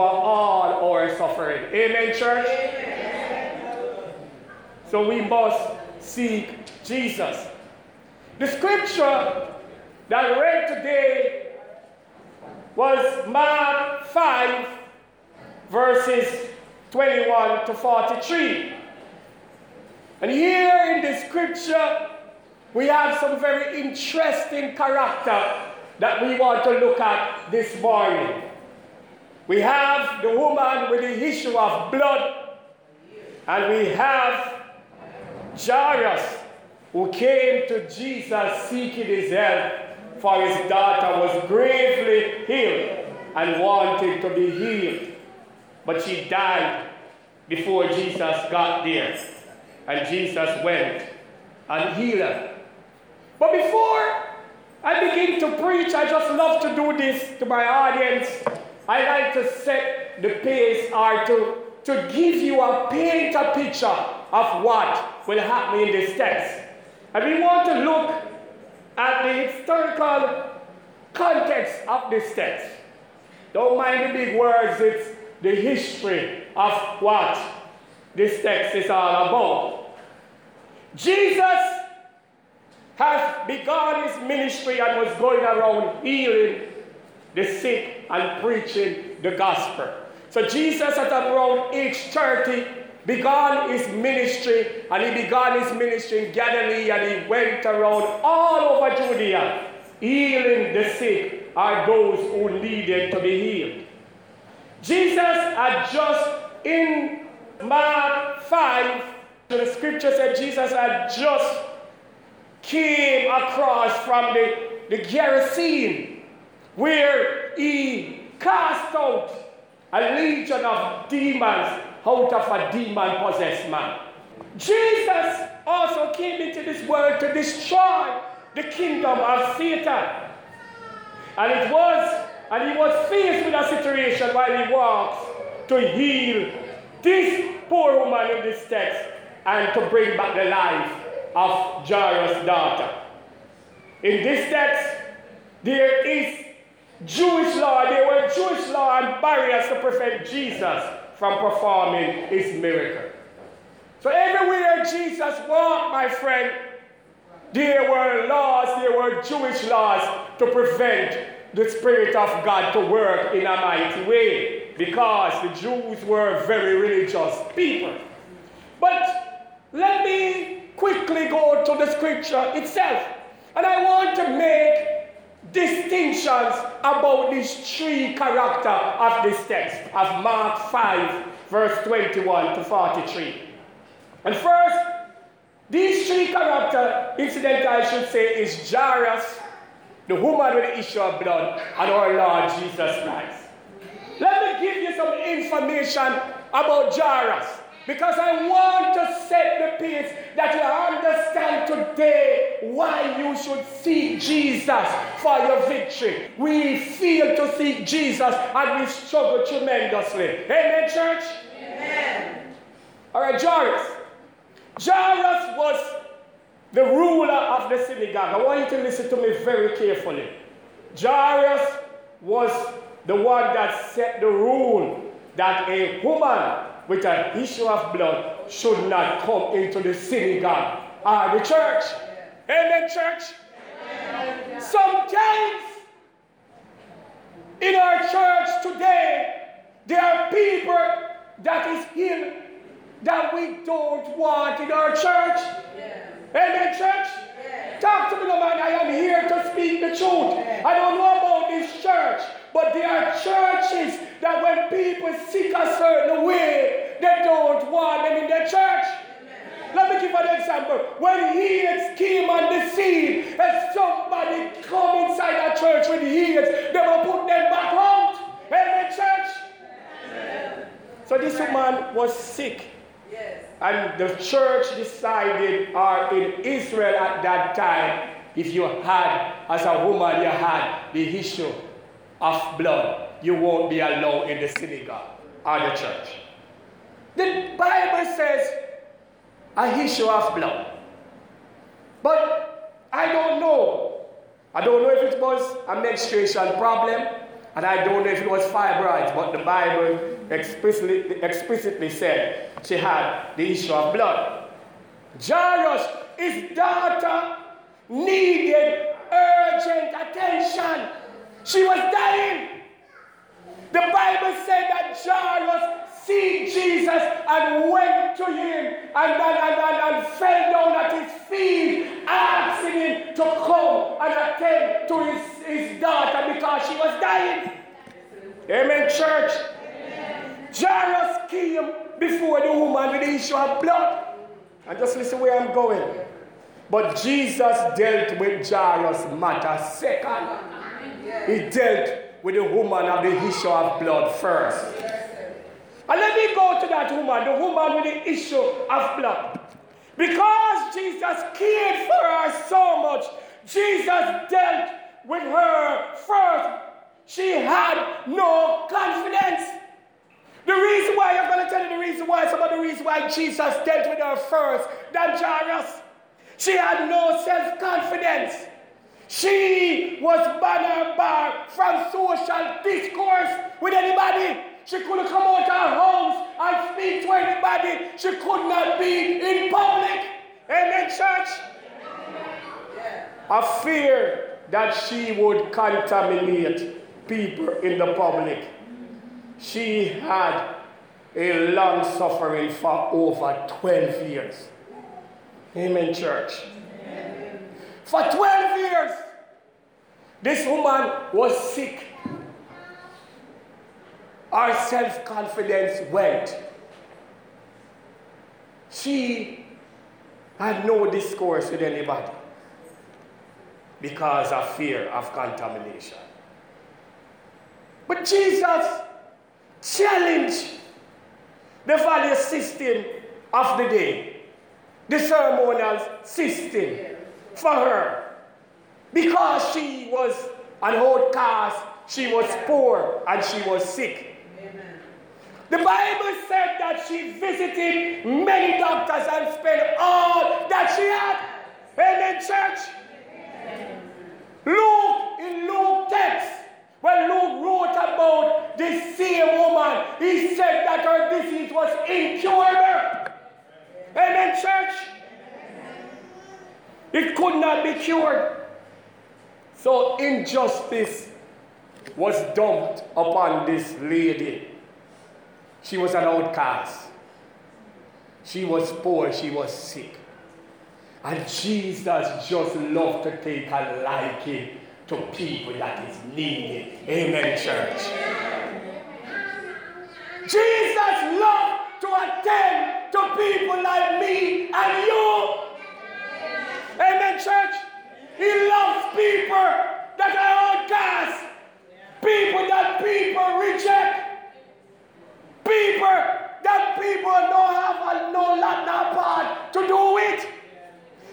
over all our suffering. Amen, church? So we must seek Jesus. The scripture that I read today was Mark 5, verses 21 to 43. And here in the scripture, we have some very interesting character that we want to look at this morning. We have the woman with the issue of blood, and we have Jairus who came to Jesus seeking his help for his daughter was gravely ill and wanted to be healed. But she died before Jesus got there. And Jesus went and healed her. But before I begin to preach, I just love to do this to my audience. I like to set the pace or to, to give you a paint a picture of what will happen in this text. And we want to look at the historical context of this text. Don't mind the big words, it's the history of what this text is all about. Jesus has begun his ministry and was going around healing the sick and preaching the gospel. So Jesus at around age 30 began his ministry and he began his ministry in Galilee and he went around all over Judea healing the sick or those who needed to be healed. Jesus had just in Mark 5, the scripture said Jesus had just came across from the, the Gerasene where he cast out a legion of demons out of a demon possessed man. Jesus also came into this world to destroy the kingdom of Satan. And it was, and he was faced with a situation while he walks to heal this poor woman in this text and to bring back the life of Jairus' daughter. In this text, there is Jewish law, there were Jewish law and barriers to prevent Jesus from performing his miracle. So everywhere Jesus walked, my friend, there were laws, there were Jewish laws to prevent the Spirit of God to work in a mighty way because the Jews were very religious people. But let me quickly go to the scripture itself. And I want to make distinctions about these three characters of this text of Mark 5, verse 21 to 43. And first, these three characters, incident I should say, is Jairus, the woman with the issue of blood, and our Lord Jesus Christ. Let me give you some information about Jairus. Because I want to set the pace that you understand today why you should seek Jesus for your victory. We fail to seek Jesus and we struggle tremendously. Amen, church? Amen. All right, Jairus. Jairus was the ruler of the synagogue. I want you to listen to me very carefully. Jairus was the one that set the rule that a woman with an issue of blood should not come into the synagogue or the church. Amen, church? Sometimes in our church today, There are people that is in that we don't want in our church. Yeah. Amen, church? Yeah. Talk to me, no man. I am here to speak the truth. Yeah. I don't know about this church, but there are churches that when people seek a certain way, they don't want them in their church. Let me give an example. When heads came on the scene and somebody come inside a church with heads, they will put them back out. Amen, church? So this woman was sick. Yes. And the church decided, or in Israel at that time, if you had, as a woman, you had the issue of blood, you won't be allowed in the synagogue or the church. The Bible says a issue of blood. But I don't know. I don't know if it was a menstruation problem, and I don't know if it was fibroids, but the Bible explicitly, explicitly said she had the issue of blood. Jairus, his daughter, needed urgent attention. She was dying. The Bible said that Jairus see Jesus and went to him and, and, and, and, and fell down at his feet, asking him to come and attend to his, his daughter because she was dying. Amen, church. Jairus came before the woman with the issue of blood. And just listen where I'm going. But Jesus dealt with Jairus' matter second. He dealt with the woman of the issue of blood first. And let me go to that woman, the woman with the issue of blood. Because Jesus cared for her so much, Jesus dealt with her first. She had no confidence. The reason why, I'm going to tell you the reason why, some of the reasons why Jesus dealt with her first than Jairus. She had no self confidence. She was banner bar from social discourse with anybody. She couldn't come out of her house and speak to anybody. She could not be in public. Amen, church? A fear that she would contaminate people in the public. She had a long suffering for over 12 years. Amen, church. For 12 years, this woman was sick our self confidence went. She had no discourse with anybody because of fear of contamination. But Jesus challenged the value system of the day, the ceremonial system for her because she was an outcast, she was poor, and she was sick. The Bible said that she visited many doctors and spent all that she had. Amen, church? Luke, in Luke text, when Luke wrote about this same woman, he said that her disease was incurable. Amen, church? It could not be cured. So injustice was dumped upon this lady. She was an outcast. She was poor, she was sick. And Jesus just loved to take a liking to people that is needy. Amen, church. Jesus loved to attend to people like me and you. Amen, church. He loves people that are outcasts, people that people reject people that people don't have no lot, no part to do with.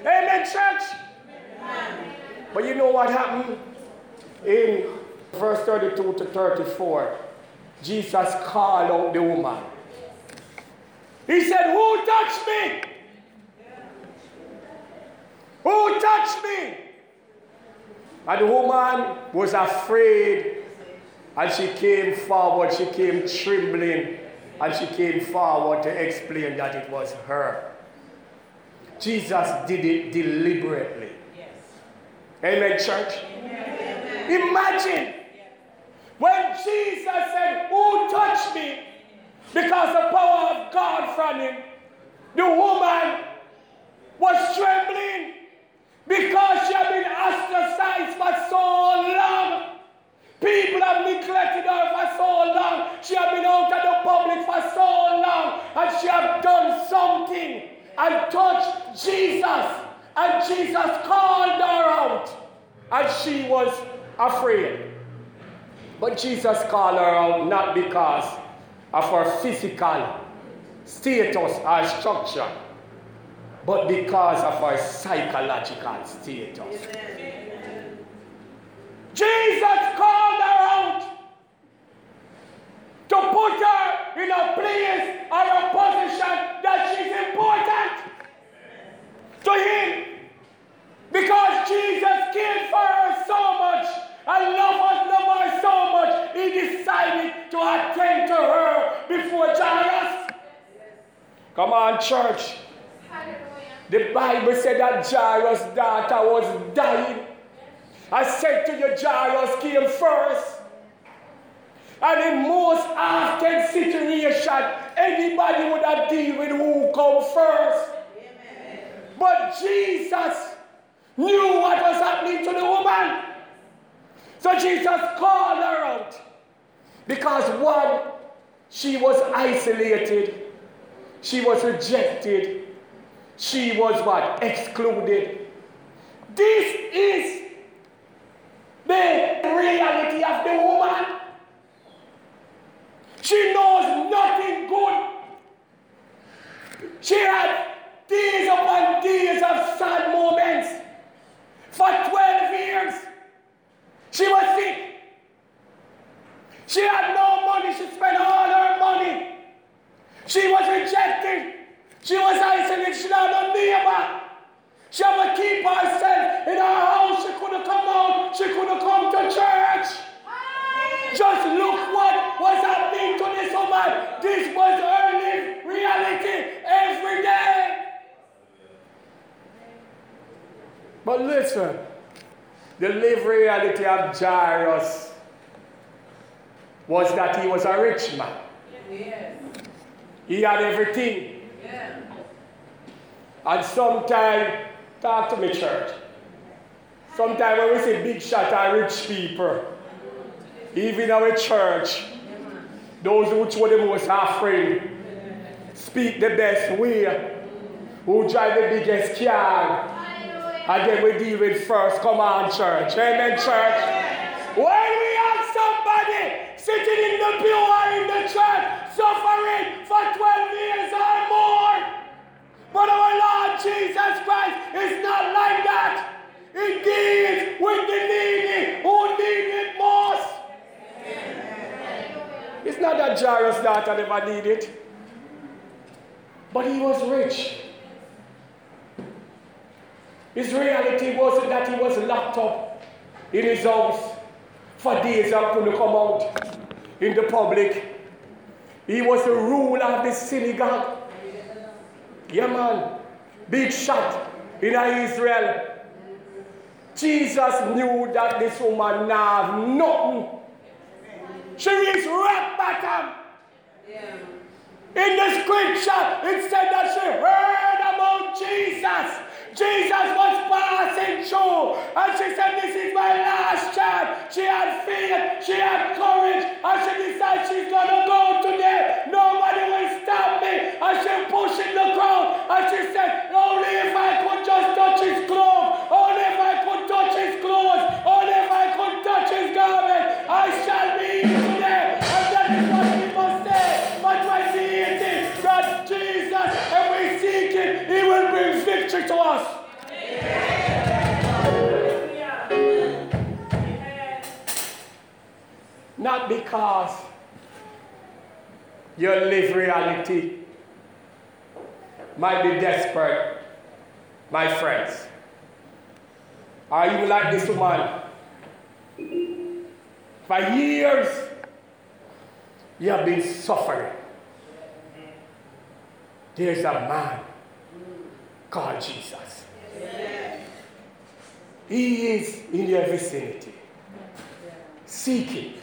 Amen, church. Amen. But you know what happened in verse 32 to 34? Jesus called out the woman. He said, Who touched me? Who touched me? And the woman was afraid and she came forward, she came trembling, and she came forward to explain that it was her. Jesus did it deliberately. Yes. Amen, church? Amen. Imagine when Jesus said, Who touched me because the power of God from him. The woman was trembling because she had been ostracized for so long. People have neglected her for so long. She has been out of the public for so long. And she has done something and touched Jesus. And Jesus called her out. And she was afraid. But Jesus called her out not because of her physical status or structure, but because of her psychological status. Jesus called her out to put her in a place or a position that she's important to him. Because Jesus cared for her so much and loved us, loved her so much, he decided to attend to her before Jairus. Come on, church. The Bible said that Jairus' daughter was dying. I said to you, Jairus came first. And in most often situation, anybody would have deal with who come first. But Jesus knew what was happening to the woman. So Jesus called her out. Because one, she was isolated. She was rejected. She was what? Excluded. This is the reality of the woman. She knows nothing good. She had days upon days of sad moments. For 12 years, she was sick. She had no money. She spent all her money. She was rejected. She was isolated. She had no neighbor. She had to keep herself in her house. She couldn't come out. She couldn't come to church. Just look what was happening to this woman. This was her live reality every day. But listen, the live reality of Jairus was that he was a rich man. He had everything. And sometimes Talk to me, church. Sometimes when we see big shot at rich people, even our church, those who show the most offering, speak the best way, who drive the biggest car, and then we deal with first. Come on, church. Amen, church. When we have somebody sitting in the pew or in the church suffering for 12 years or more, but our Lord Jesus Christ is not like that. He deals with the needy who need it most. It's not that Jairus' daughter never needed but he was rich. His reality wasn't that he was locked up in his house for days and couldn't come out in the public. He was the ruler of the synagogue. Yeah, man. Big shot in Israel. Jesus knew that this woman now have nothing. She is rock bottom. In the scripture, it said that she heard about Jesus. Jesus was passing through, and she said, This is my last chance. She had faith, she had courage, and she decided she's gonna go today. Nobody will stop me. And she pushed in the crowd, and she said, Only if I could just touch his clothes, only Not because your live reality might be desperate, my friends. Are you like this woman? For years, you have been suffering. There's a man called Jesus. He is in your vicinity. Seek him.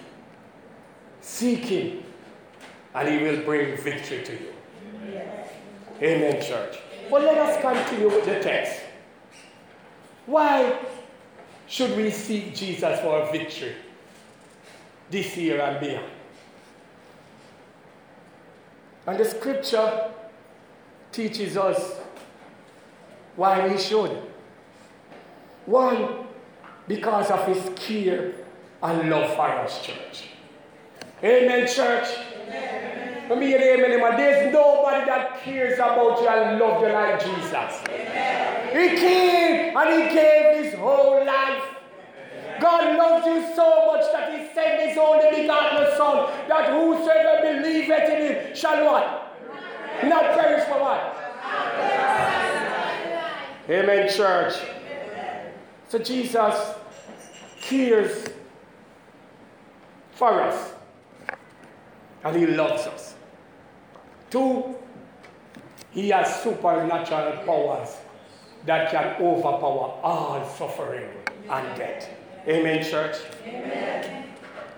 Seek him. and he will bring victory to you. Amen, church. But let us continue with the text. Why should we seek Jesus for victory this year and beyond? And the scripture teaches us why we should. One, because of his care and love for us, church. Amen, church. Amen. Let me hear the amen. There's nobody that cares about you and loves you like Jesus. Amen. He came and he gave his whole life. God loves you so much that he sent his only begotten Son, that whosoever believeth in him shall what? Not perish for what? Amen, church. So Jesus cares for us. And he loves us. Two, he has supernatural powers that can overpower all suffering and death. Amen, church? Amen.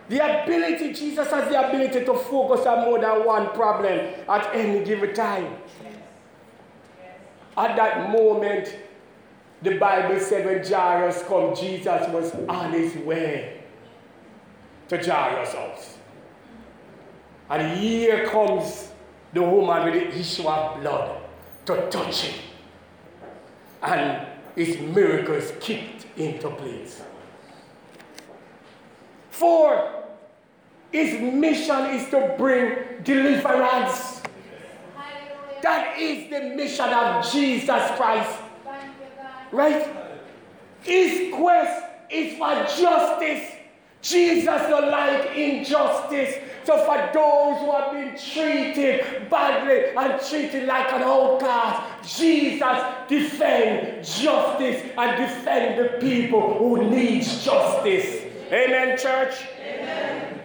The ability, Jesus has the ability to focus on more than one problem at any given time. At that moment, the Bible said when Jairus come, Jesus was on his way to Jairus' house. And here comes the woman with the issue of blood to touch him. And his miracles kicked into place. Four, his mission is to bring deliverance. That is the mission of Jesus Christ. Right? His quest is for justice. Jesus don't like injustice. So for those who have been treated badly and treated like an outcast, Jesus defend justice and defend the people who need justice. Amen, church? Amen.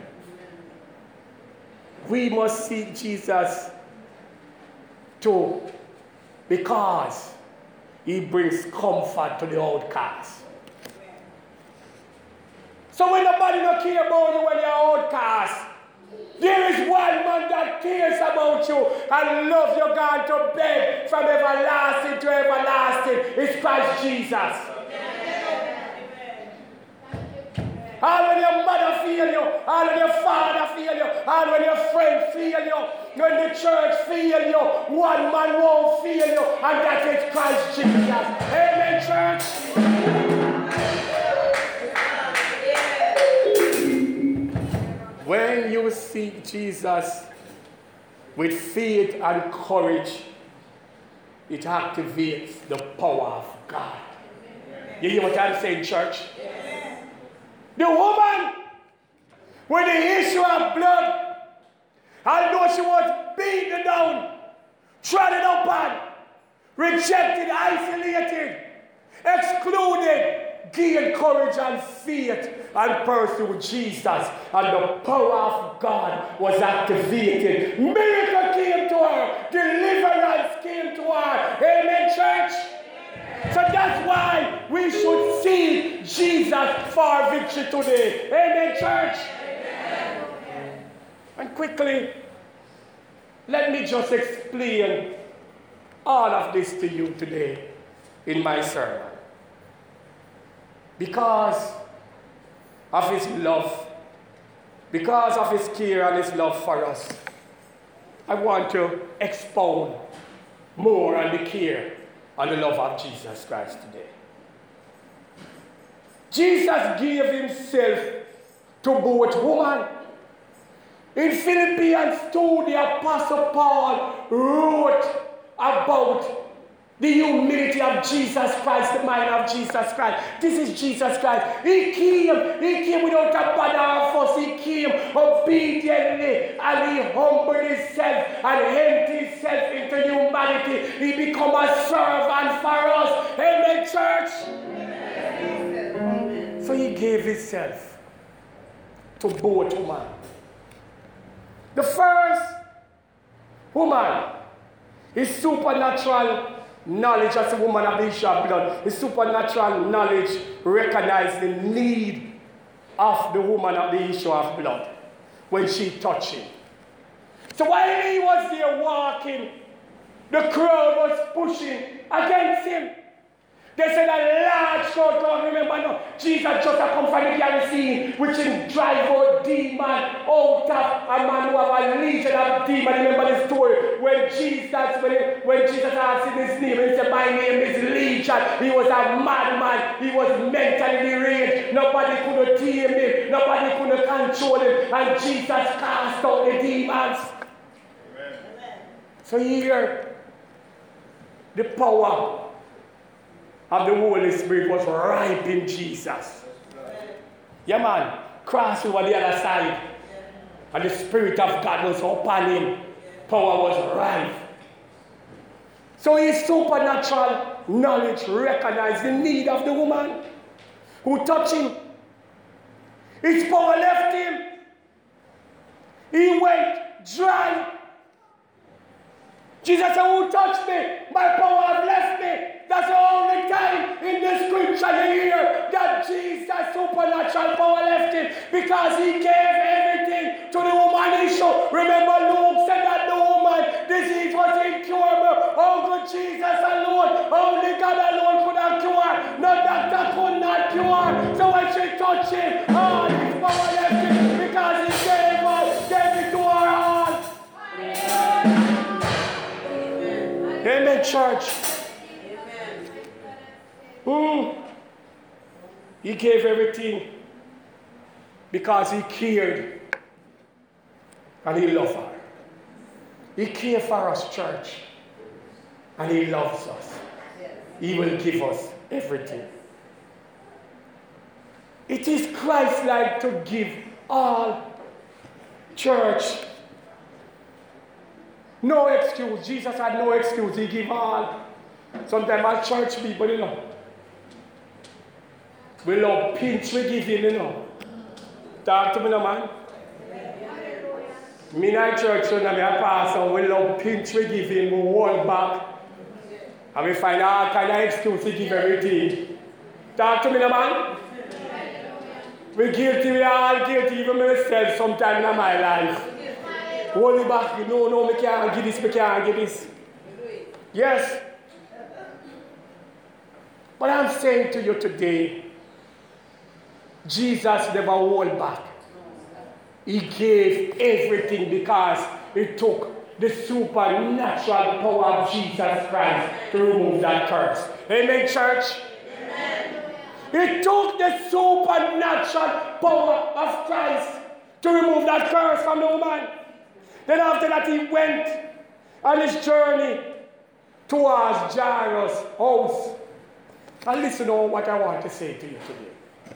We must seek Jesus too because he brings comfort to the outcast. So when nobody don't care about you when you're outcast, there is one man that cares about you and loves you, God, to bed from everlasting to everlasting. It's Christ Jesus. All when your mother feel you, all when your father feel you, all when your friend feel you, when the church feel you, one man won't feel you, and that is Christ Jesus. Amen, church. When you seek Jesus with faith and courage, it activates the power of God. You hear what I'm saying, church? The woman with the issue of blood, although she was beaten down, trodden upon, rejected, isolated, excluded, gained courage and faith and pursue Jesus. And the power of God was activated. Miracle came to her. Deliverance came to her. Amen, church? So that's why we should see Jesus for victory today. Amen, church? And quickly, let me just explain all of this to you today in my sermon. Because of his love, because of his care and his love for us, I want to expound more on the care and the love of Jesus Christ today. Jesus gave himself to both woman. In Philippians 2, the Apostle Paul wrote about the humility of Jesus Christ, the mind of Jesus Christ. This is Jesus Christ. He came, he came without a banner of us. He came obediently and he humbled himself and emptied himself into humanity. He become a servant for us. Amen, church. Amen. So he gave himself to both women. The first woman is supernatural knowledge as a woman of the issue of blood. The supernatural knowledge recognized the need of the woman of the issue of blood when she touched him. So while he was there walking, the crowd was pushing against him. They said a large crowd. Remember now, Jesus just a come from the Galilee, which in drive out demon out of a man who have a legion of demon. Remember the story when Jesus, when, when Jesus asked him his name, he said, My name is Legion. He was a madman. He was mentally deranged. Nobody could tame him. Nobody could control him. And Jesus cast out the demons. Amen. So here, the power of the Holy Spirit was ripe in Jesus. Yeah, man. Cross over the other side. And the Spirit of God was upon him. Power was ripe. So his supernatural knowledge recognized the need of the woman who touched him. His power left him. He went dry. Jesus said, Who touched me? My power has left me. That's the only time in the scripture you hear that Jesus supernatural power left him because he gave everything to the woman issue. Remember, Luke said that the woman disease was incurable. Oh, good Jesus alone, only God alone could have cured. No doctor could not cure. So when she touched him, church. Mm. He gave everything because he cared and he loved her. He cared for us, church, and he loves us. He will give us everything. It is Christ like to give all, church. No excuse. Jesus had no excuse. He gave all. Sometimes our church people, you know, we love pinch we give him, you know. Talk to me now, man. Me in church, now me a pastor, we love pinch we give him, we hold back. And we find all kind of excuse to give everything. Talk to me now, man. We guilty, we all guilty, even myself sometimes in my life. Hold it back, know, no, me can't give this, me can't give this. Yes. But I'm saying to you today, Jesus never hold back. He gave everything because it took the supernatural power of Jesus Christ to remove that curse. Amen, church? Amen. It took the supernatural power of Christ to remove that curse from the woman. Then after that, he went on his journey towards Jairus' house. And listen to what I want to say to you today.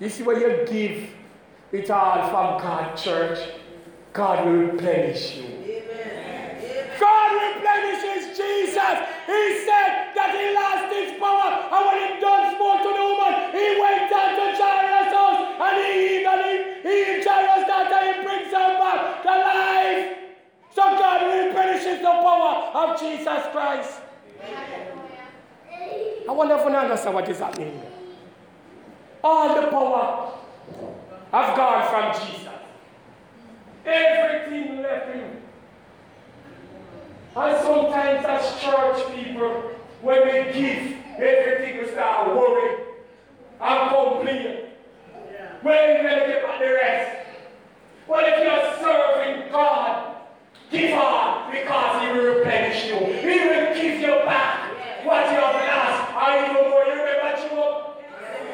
You see, when you give it all from God, church, God will replenish you. Amen. God replenishes Jesus. He said that he lost his power, and when he done the power of Jesus Christ. I wonder if you understand what is happening all the power of God from Jesus. Everything left him. And sometimes as church people, when we give, everything we start worrying and complain. When you going to get back the rest? Well, if you're serving God, give on because He will replenish you. He will give you back what you have lost. I even more. You remember Job?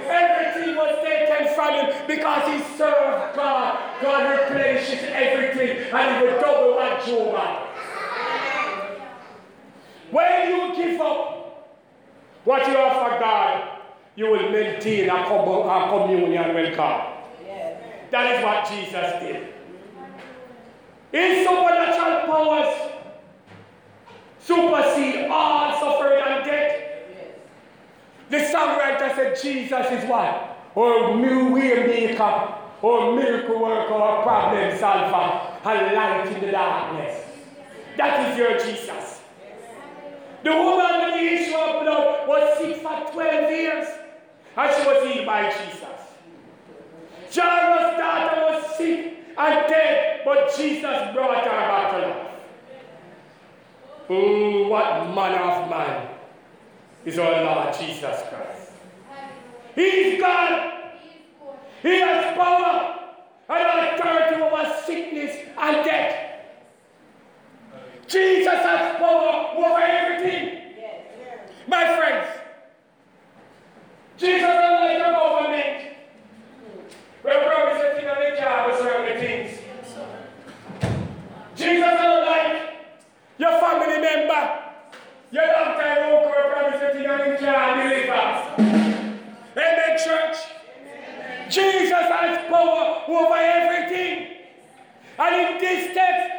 Everything was taken from him because he served God. God replenishes everything and he will double what Job. When you give up what you have for God, you will maintain a, communion with God. That is what Jesus did. His supernatural powers supersede all suffering and death. The songwriter said Jesus is what? Or new way maker, or miracle worker, or problem solver, and light in the darkness. That is your Jesus. The woman with the issue of blood was sick for 12 years, and she was healed by Jesus. Jairus' daughter was sick, and dead, but Jesus brought her back to life. Oh, what manner of man is our Lord Jesus Christ. He's God. He has power and authority over sickness and death. Jesus has power over everything. My friends, Jesus doesn't like your government. We're probably sitting on the job with certain things. Jesus doesn't like your family member. Your long time worker probably sitting on the job deliver. Amen, church. Jesus has power over everything. And in this text,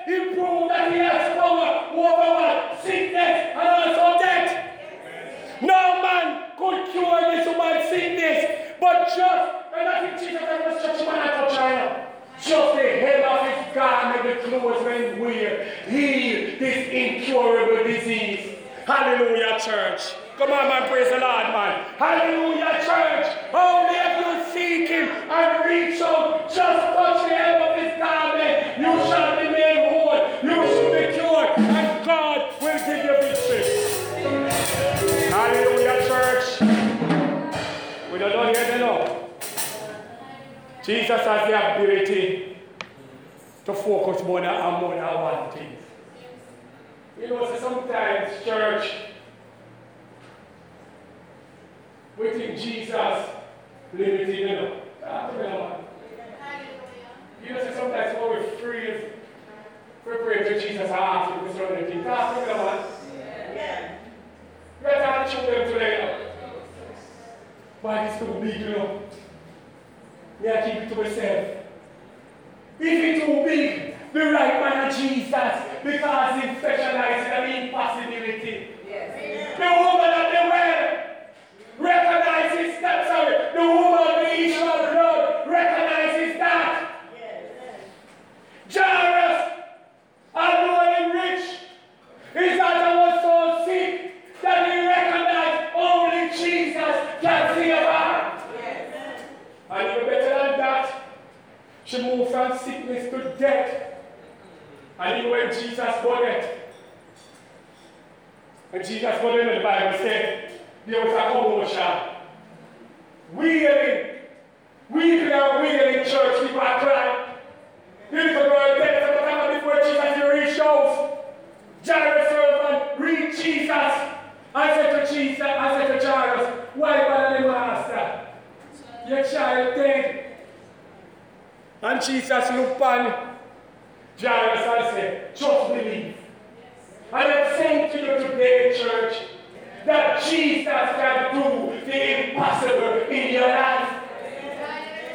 he proved that he has power over what? Sickness and also death. No man could cure this woman's sickness, but just, and I think Jesus was just man to China. Just the hem of his garment, the clothes when wear, heal this incurable disease. Hallelujah, church. Come on, man, praise the Lord, man. Hallelujah, church. Only if you seek him and reach out, just touch the hem Jesus has the ability to focus more than, on more than one thing. You know, so sometimes, church, we think Jesus limited, you know. You know, so sometimes when we're free, we're praying to Jesus, ask him to certain things. Ah, you know what? Let our children today. Why it's too big, you know? Me, I keep it to myself. If it's too big, the right man of Jesus, because he specializes in the impossibility. The woman at the well recognizes that, sorry, the woman with the issue of blood recognizes that. Jairus, unknowing rich, is that I was so sick that he recognized only Jesus can save her. And even better than that, she moved from sickness to death. And even when Jesus got it, when Jesus got it, in the Bible said, there was a commotion. Wailing. Weeping and wailing church, people are crying. The little girl dead at the time before Jesus he reached out. Jairus servant reached Jesus. I said to Jesus, I said to Jairus, why bother the master? Your child dead. And Jesus looked on Jairus and said, just believe. And I'm saying to you today, church, that Jesus can do the impossible in your life.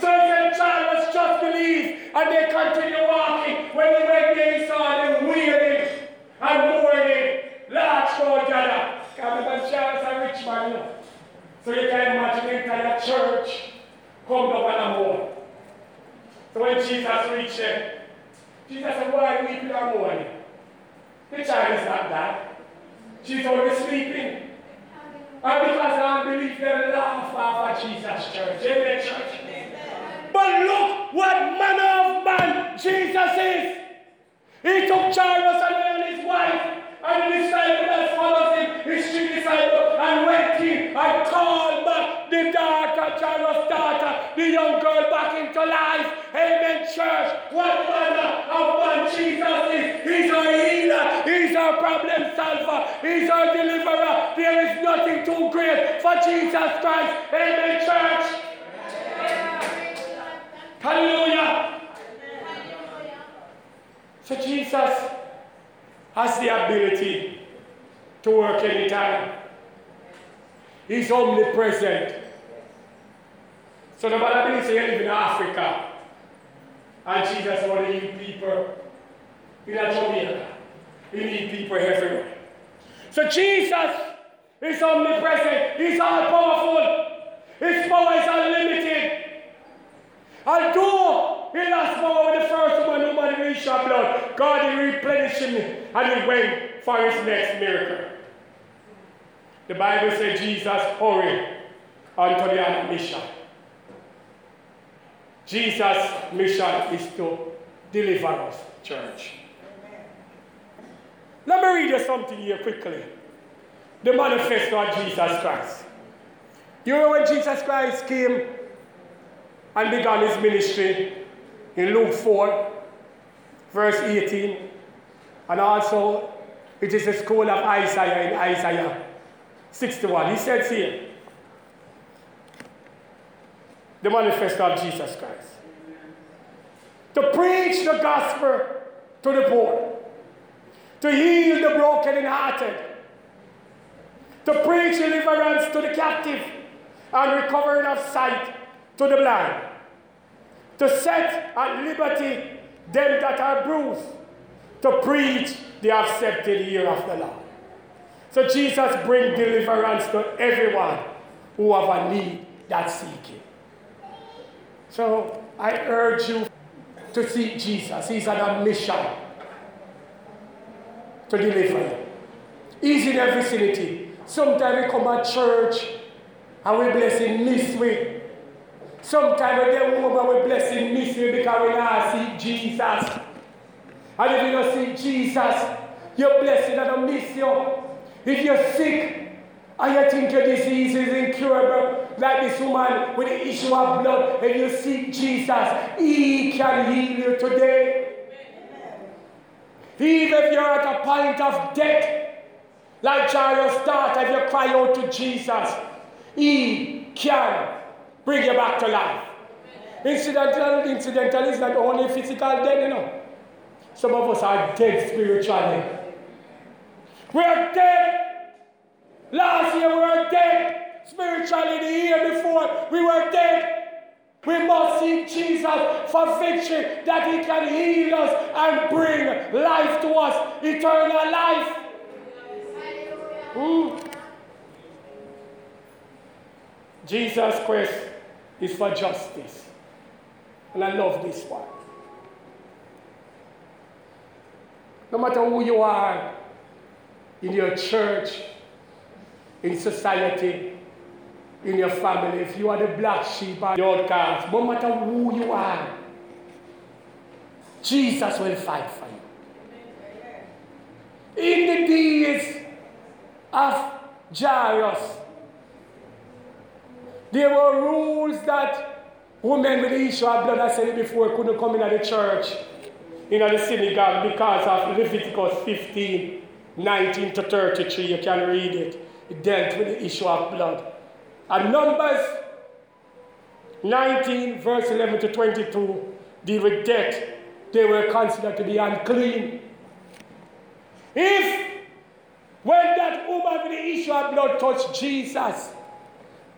So he said, Jairus, just believe. And they continue walking. When he went there, he saw them wailing and mourning. Large crowd gather. Because Jairus a rich man. So you can imagine the entire church come up and mourn. So when Jesus reached them, Jesus said, Why are we weeping and mourning? The child is not dead. She's only sleeping. And because of unbelief, they laugh off of Jesus' church. Amen, church. But look what manner of man Jesus is. He took Jairus and his wife and the disciple that followed him, his three disciples, and went in and called the daughter, Jairus' daughter, the young girl back into life. Amen, church. What manner of man Jesus is. He's our healer. He's our problem solver. He's our deliverer. There is nothing too great for Jesus Christ. Amen, church. Hallelujah. So Jesus has the ability to work anytime. He's omnipresent. So the Bible says you live in Africa and Jesus want to heal people in Jamaica. He needs people everywhere. So Jesus is omnipresent. He's all powerful. His power is unlimited. Although he lost power with the first one who man reached her blood, God he replenished him and he went for his next miracle. The Bible says Jesus hurried unto the mission. Jesus' mission is to deliver us, church. Let me read you something here quickly. The manifesto of Jesus Christ. You know when Jesus Christ came and began his ministry in Luke 4, verse 18, and also it is the school of Isaiah in Isaiah 61. He says here, the manifesto of Jesus Christ. To preach the gospel to the poor, to heal the broken and hearted, to preach deliverance to the captive and recovering of sight to the blind, to set at liberty them that are bruised, to preach the accepted year of the Lord. So Jesus bring deliverance to everyone who have a need that seeking. So I urge you to seek Jesus. He's on a mission to deliver you. He's in every vicinity. Sometimes we come at church and we bless him this way. Sometimes we get home and we him this way because we not see Jesus. And if you don't see Jesus, your blessing and miss you. If you're sick and you think your disease is incurable, like this woman with the issue of blood, and you seek Jesus, He can heal you today. Even if you're at a point of death, like Jairus thought, if you cry out to Jesus, He can bring you back to life. Incidental, incidental is not only physical death, you know. Some of us are dead spiritually. We are dead. Last year we were dead. Spiritually, the year before, we were dead. We must seek Jesus for victory that He can heal us and bring life to us, eternal life. Mm. Jesus Christ is for justice. And I love this one. No matter who you are in your church, in society, in your family, if you are the black sheep or the outcast, no matter who you are, Jesus will fight for you. In the days of Jairus, there were rules that women with the issue of blood, I said it before, couldn't come into the church, in the synagogue because of Leviticus 15, 19 to 33. You can read it. It dealt with the issue of blood. And Numbers 19, verse 11 to 22, deal with death. They were considered to be unclean. If, when that woman with the issue of blood touched Jesus,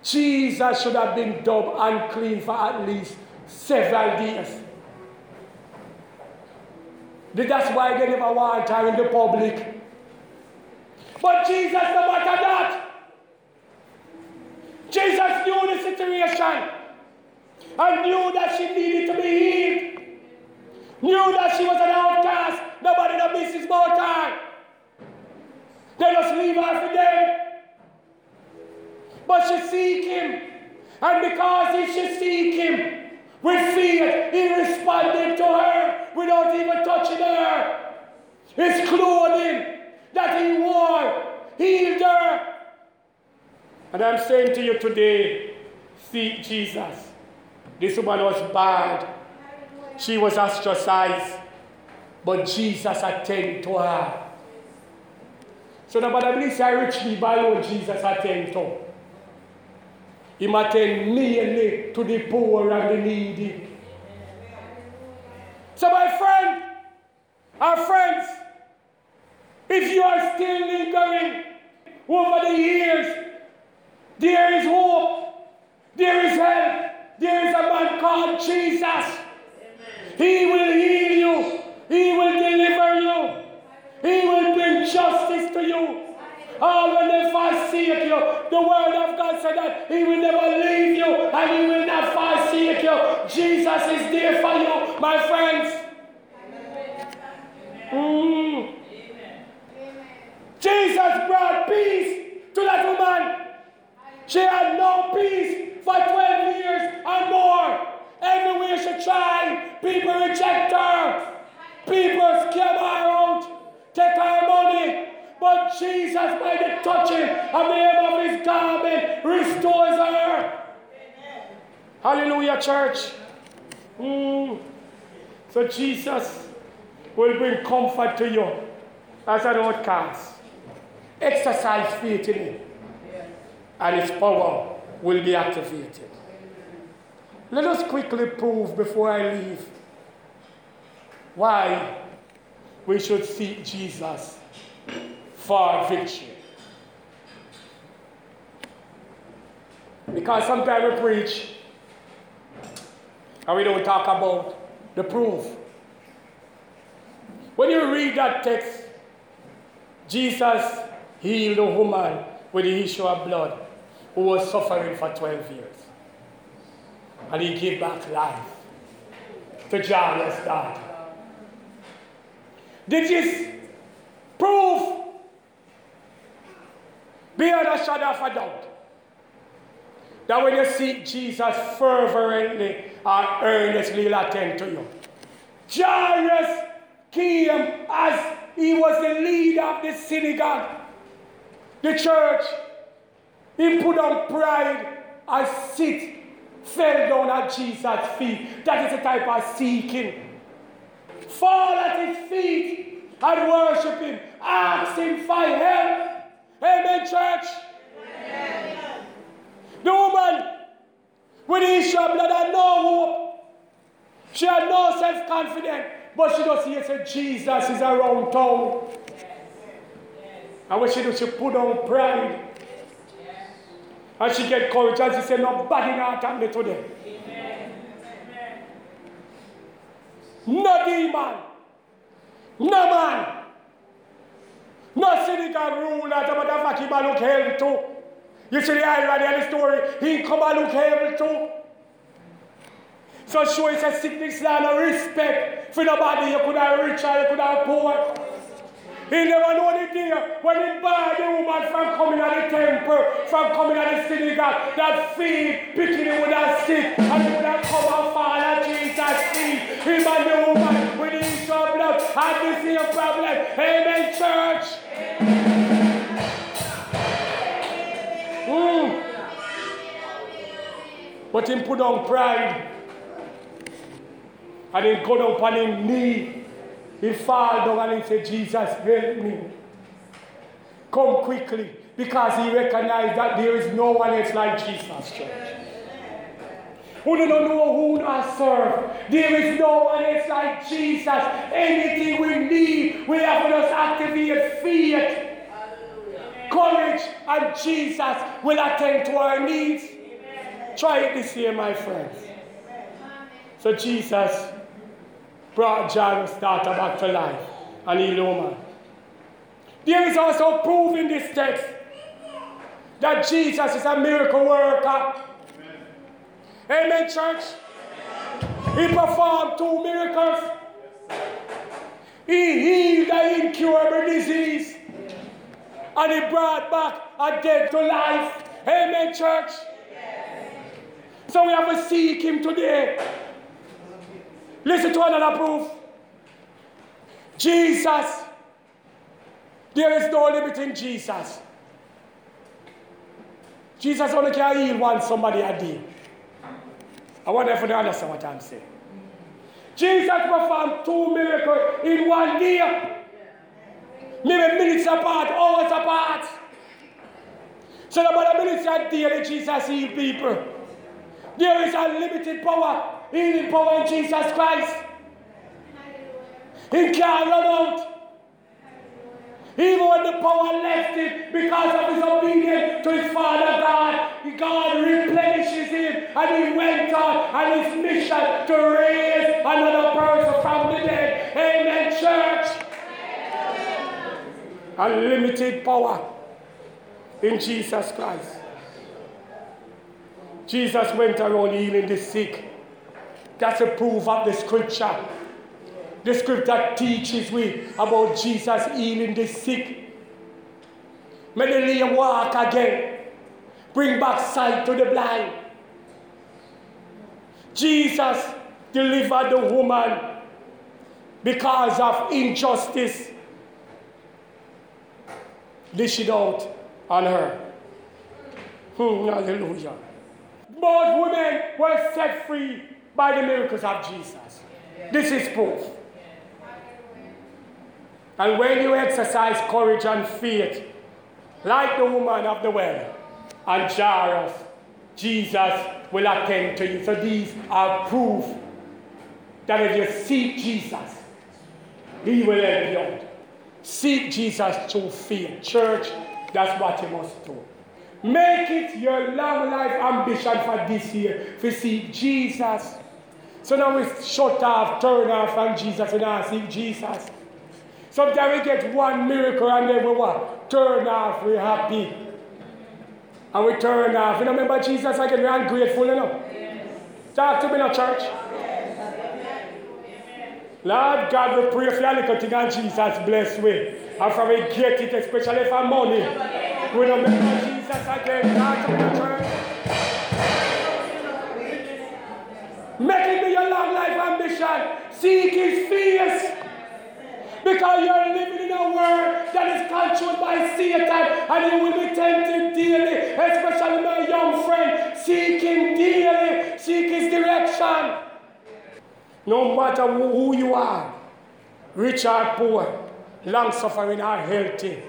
Jesus should have been dubbed unclean for at least several days. That's why they never want her in the public. But Jesus, no matter that, Jesus knew the situation and knew that she needed to be healed. Knew that she was an outcast. Nobody that misses more time. They just leave her for them. But she seek him. And because he should seek him with fear, he responded to her without even touching her. His clothing that he wore healed her. And I'm saying to you today, seek Jesus. This woman was bad. She was ostracized. But Jesus attended to her. So the Bible says, I richly by Lord Jesus attend to. He attend nearly to the poor and the needy. So my friend, our friends, if you are still lingering over the years, there is hope, there is help, there is a man called Jesus. He will heal you, He will deliver you, He will bring justice to you. Oh, when they forsake you, the word of God said that He will never leave you and He will not forsake you. Jesus is there for you, my friends. Mm. Jesus brought peace to that woman. She had no peace for 12 years and more. Everywhere she tried, people reject her. People scam her out, take her money. But Jesus, by the touching of the hem of his garment, restores her. Hallelujah, church. Mm. So Jesus will bring comfort to you as an outcast. Exercise faith in him, and its power will be activated. Let us quickly prove before I leave why we should seek Jesus for victory. Because sometimes we preach and we don't talk about the proof. When you read that text, Jesus healed a woman with the issue of blood who was suffering for 12 years. And he gave back life to Jairus' daughter. This is proof beyond a shadow of a doubt that when you seek Jesus fervently and earnestly, he'll attend to you. Jairus came as he was the leader of the synagogue, the church. He put on pride and sit, fell down at Jesus' feet. That is the type of seeking. Fall at his feet and worship him. Ask him for help. Amen, church. Amen. The woman with the issue of blood had no hope. She had no self confidence. But she just hears that Jesus is around town. And what she do, she put on pride. And she get courage she said, nobody not attack me today. No demon. No man. No synagogue ruler. That motherfucker he look hell too. You see the irony of the story? He come and look hell too. So show it's a sickness and a respect for nobody. You could have rich or you could have poor. He never know the day when he barred the woman from coming at the temple, from coming at the synagogue, that feet picking him with that stick, and he would have come and fall at Jesus' feet. Him and the woman with of blood had the same problem. Amen, church. Mm. But him put on pride. And then go down on his knee. He fall down and he said, Jesus, help me. Come quickly. Because he recognized that there is no one else like Jesus, church. Who do not know who I serve. There is no one else like Jesus. Anything we need, we have to activate faith, courage, and Jesus will attend to our needs. Try it this year, my friends. So Jesus brought Jairus' daughter back to life and. There is also proof in this text that Jesus is a miracle worker. Amen, church. He performed two miracles. He healed the incurable disease and he brought back a dead to life. Amen, church. So we have to seek him today. Listen to another proof. Jesus. There is no limit in Jesus. Jesus only can heal one somebody a day. I wonder if you understand what I'm saying. Jesus performed two miracles in one day. Maybe minutes apart, hours apart. So about a minutes a day Jesus healed people. There is unlimited power, healing power in Jesus Christ. He can't run out. Even when the power left him because of his obedience to his Father God, God replenishes him and he went on on his mission to raise another person from the dead. Amen, church. Unlimited power in Jesus Christ. Jesus went around healing the sick. That's a proof of the scripture. The scripture teaches we about Jesus healing the sick. May the walk again. Bring back sight to the blind. Jesus delivered the woman because of injustice dished out on her. Hmm, hallelujah. Both women were set free by the miracles of Jesus. This is proof. And when you exercise courage and faith, like the woman of the well and Jairus, Jesus will attend to you. So these are proof that if you seek Jesus, He will help you out. Seek Jesus through faith. Church, that's what you must do. Make it your long life ambition for this year to seek Jesus. So now we shut off, turn off from Jesus and now seek Jesus. Sometimes we get one miracle and then we what? Turn off, we're happy. And we turn off. You know, remember Jesus again, we're ungrateful, you know. Yes. Talk to me now, church. Lord God, we pray for your little thing and Jesus bless we. And from we get it, especially for money. We don't remember Jesus again. Talk to me now, church. Make it be your long life ambition. Seek his face. Because you're living in a world that is controlled by Satan and you will be tempted daily, especially my young friend. Seek him daily, seek his direction. No matter who you are, rich or poor, long suffering or healthy,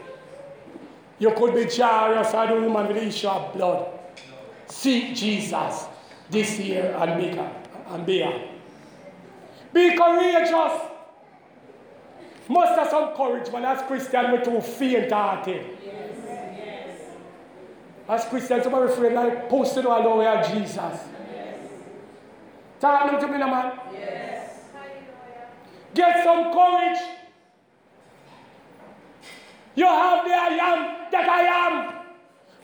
you could be Jairus or the woman with the issue of blood. Seek Jesus this year and be, and be, be courageous. Must have some courage, man. As Christian, we're too faint hearted. Yes. Yes. As Christians, somebody afraid like posted all over of Jesus. Yes. Talk to me, man. Yes. Get some courage. You have the I am that I am.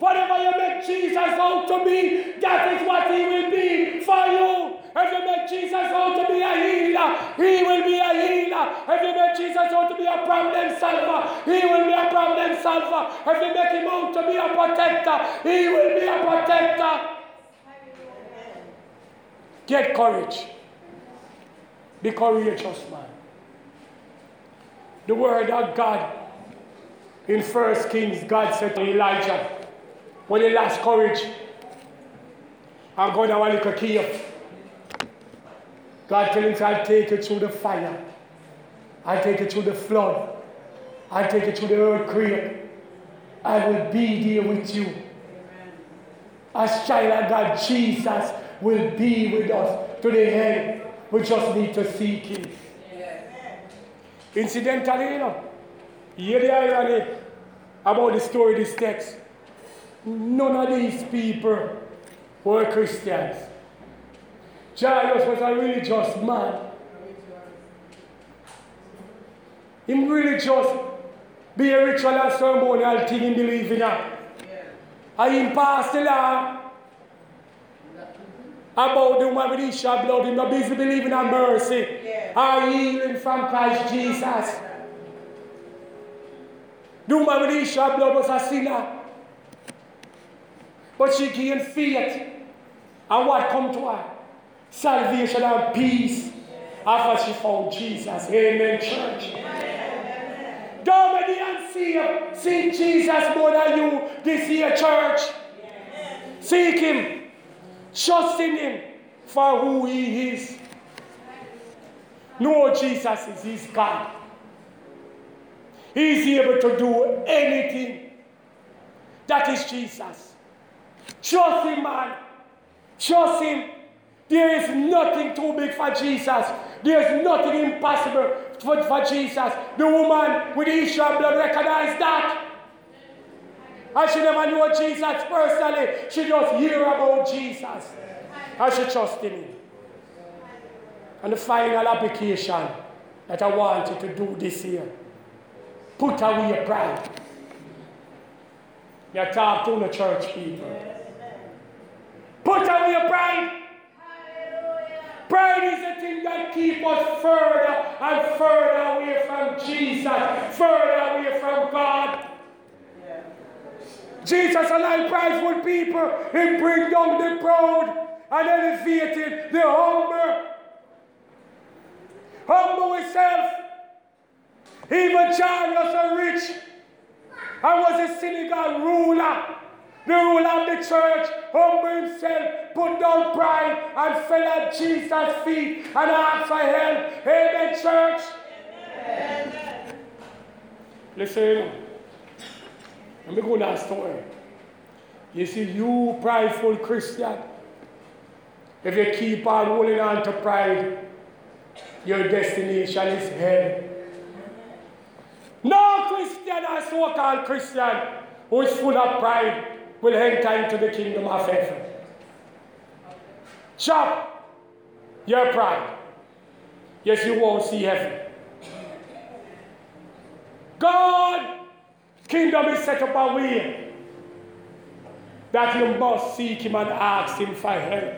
Whatever you make Jesus out to be, that is what he will be for you. If you make Jesus out to be a healer, he will be a healer. If you make Jesus out to be a problem solver, he will be a problem solver. If you make him out to be a protector, he will be a protector. Get courage. Be courageous, man. The word of God in First Kings, God said to Elijah, when he lost courage, I'm going to little cave. God tell him, I'll take you through the fire. I'll take you through the flood. I'll take you through the earthquake. I will be there with you. As child of God, Jesus will be with us to the end. We just need to seek Him. Incidentally, you know, hear the irony about the story this text. None of these people were Christians. Jairus was a religious man. Him really just be a ritual and ceremonial thing in believing that. And him passed the law about the woman with the blood. Him not busy believing in mercy or healing from Christ Jesus. The woman with the blood was a sinner. But she gained faith. And what come to her? salvation and peace after she found Jesus. Amen, church. Let the see, seek Jesus more than you this year, church. Seek Him. Trust in Him for who He is. Know Jesus is His God. He's able to do anything. That is Jesus. Trust Him, man. Trust Him. There is nothing too big for Jesus. There is nothing impossible for, for Jesus. The woman with the issue of blood recognized that. And she never knew Jesus personally. She just hear about Jesus. And she trusted him. And the final application that I want you to do this year. Put away your pride. You talk to the church people. Put away your pride. Pride is the thing that keeps us further and further away from Jesus, further away from God. Jesus aligned prideful people. He bring down the proud and elevated the humble. humble himself. Even John was a rich and was a synagogue ruler. The ruler of the church humbled himself, put down pride, and fell at Jesus' feet and asked for help. Amen, church. Amen. Listen, let me go to that story. You see, you prideful Christian, if you keep on holding on to pride, your destination is hell. Christian or so called Christian who is full of pride will enter into the kingdom of heaven. Chop your pride. Yes, you won't see heaven. God, kingdom is set up a way that you must seek Him and ask Him for help.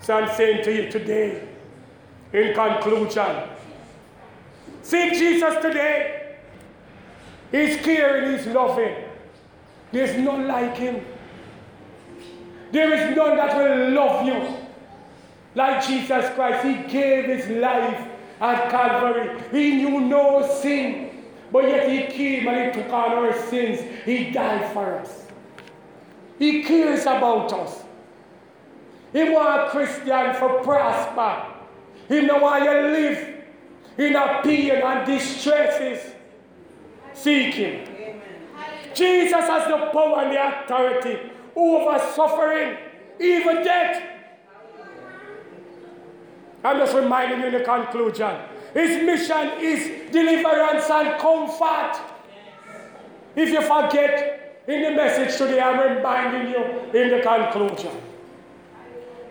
So I'm saying to you today, in conclusion, seek Jesus today. He's caring, He's loving. There's none like him. There is none that will love you like Jesus Christ. He gave his life at Calvary. He knew no sin, but yet he came and he took on our sins. He died for us. He cares about us. He wants a Christian for prosper. He know why you live in a pain and distresses. Seek him. Jesus has the power and the authority over suffering, even death. I'm just reminding you in the conclusion. His mission is deliverance and comfort. If you forget in the message today, I'm reminding you in the conclusion.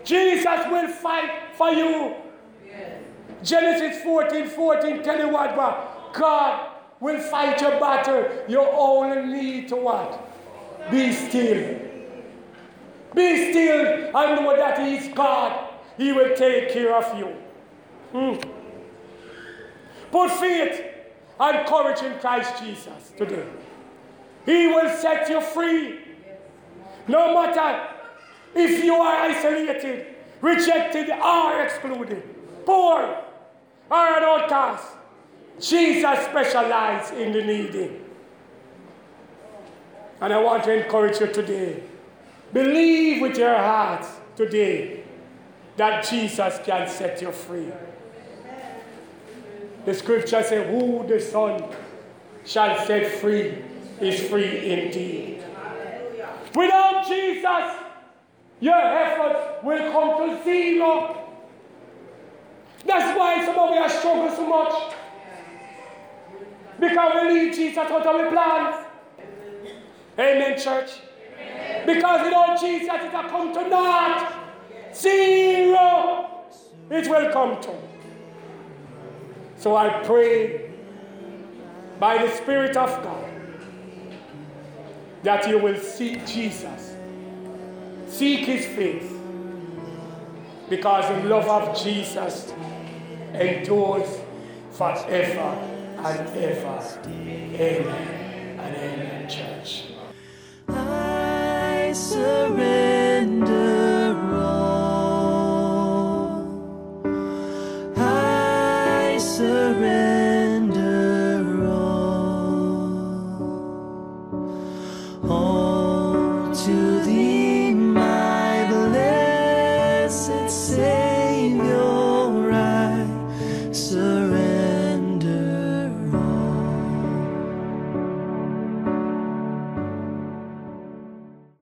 Jesus will fight for you. Genesis 14 14, tell you what, God will fight your battle. You only need to what? Be still. Be still and know that He is God. He will take care of you. Hmm. Put faith and courage in Christ Jesus today. He will set you free. No matter if you are isolated, rejected, or excluded, poor, or an outcast. Jesus specializes in the needy. And I want to encourage you today. Believe with your heart today that Jesus can set you free. The scripture says, Who the Son shall set free is free indeed. Without Jesus, your efforts will come to zero. That's why some of you are struggling so much. Because we leave Jesus out of our plans. Amen, church. Amen. Because without Jesus, it will come to naught. Zero. It will come to. So I pray by the Spirit of God that you will seek Jesus. Seek his face. Because the love of Jesus endures forever and ever. Amen and amen, church. I surrender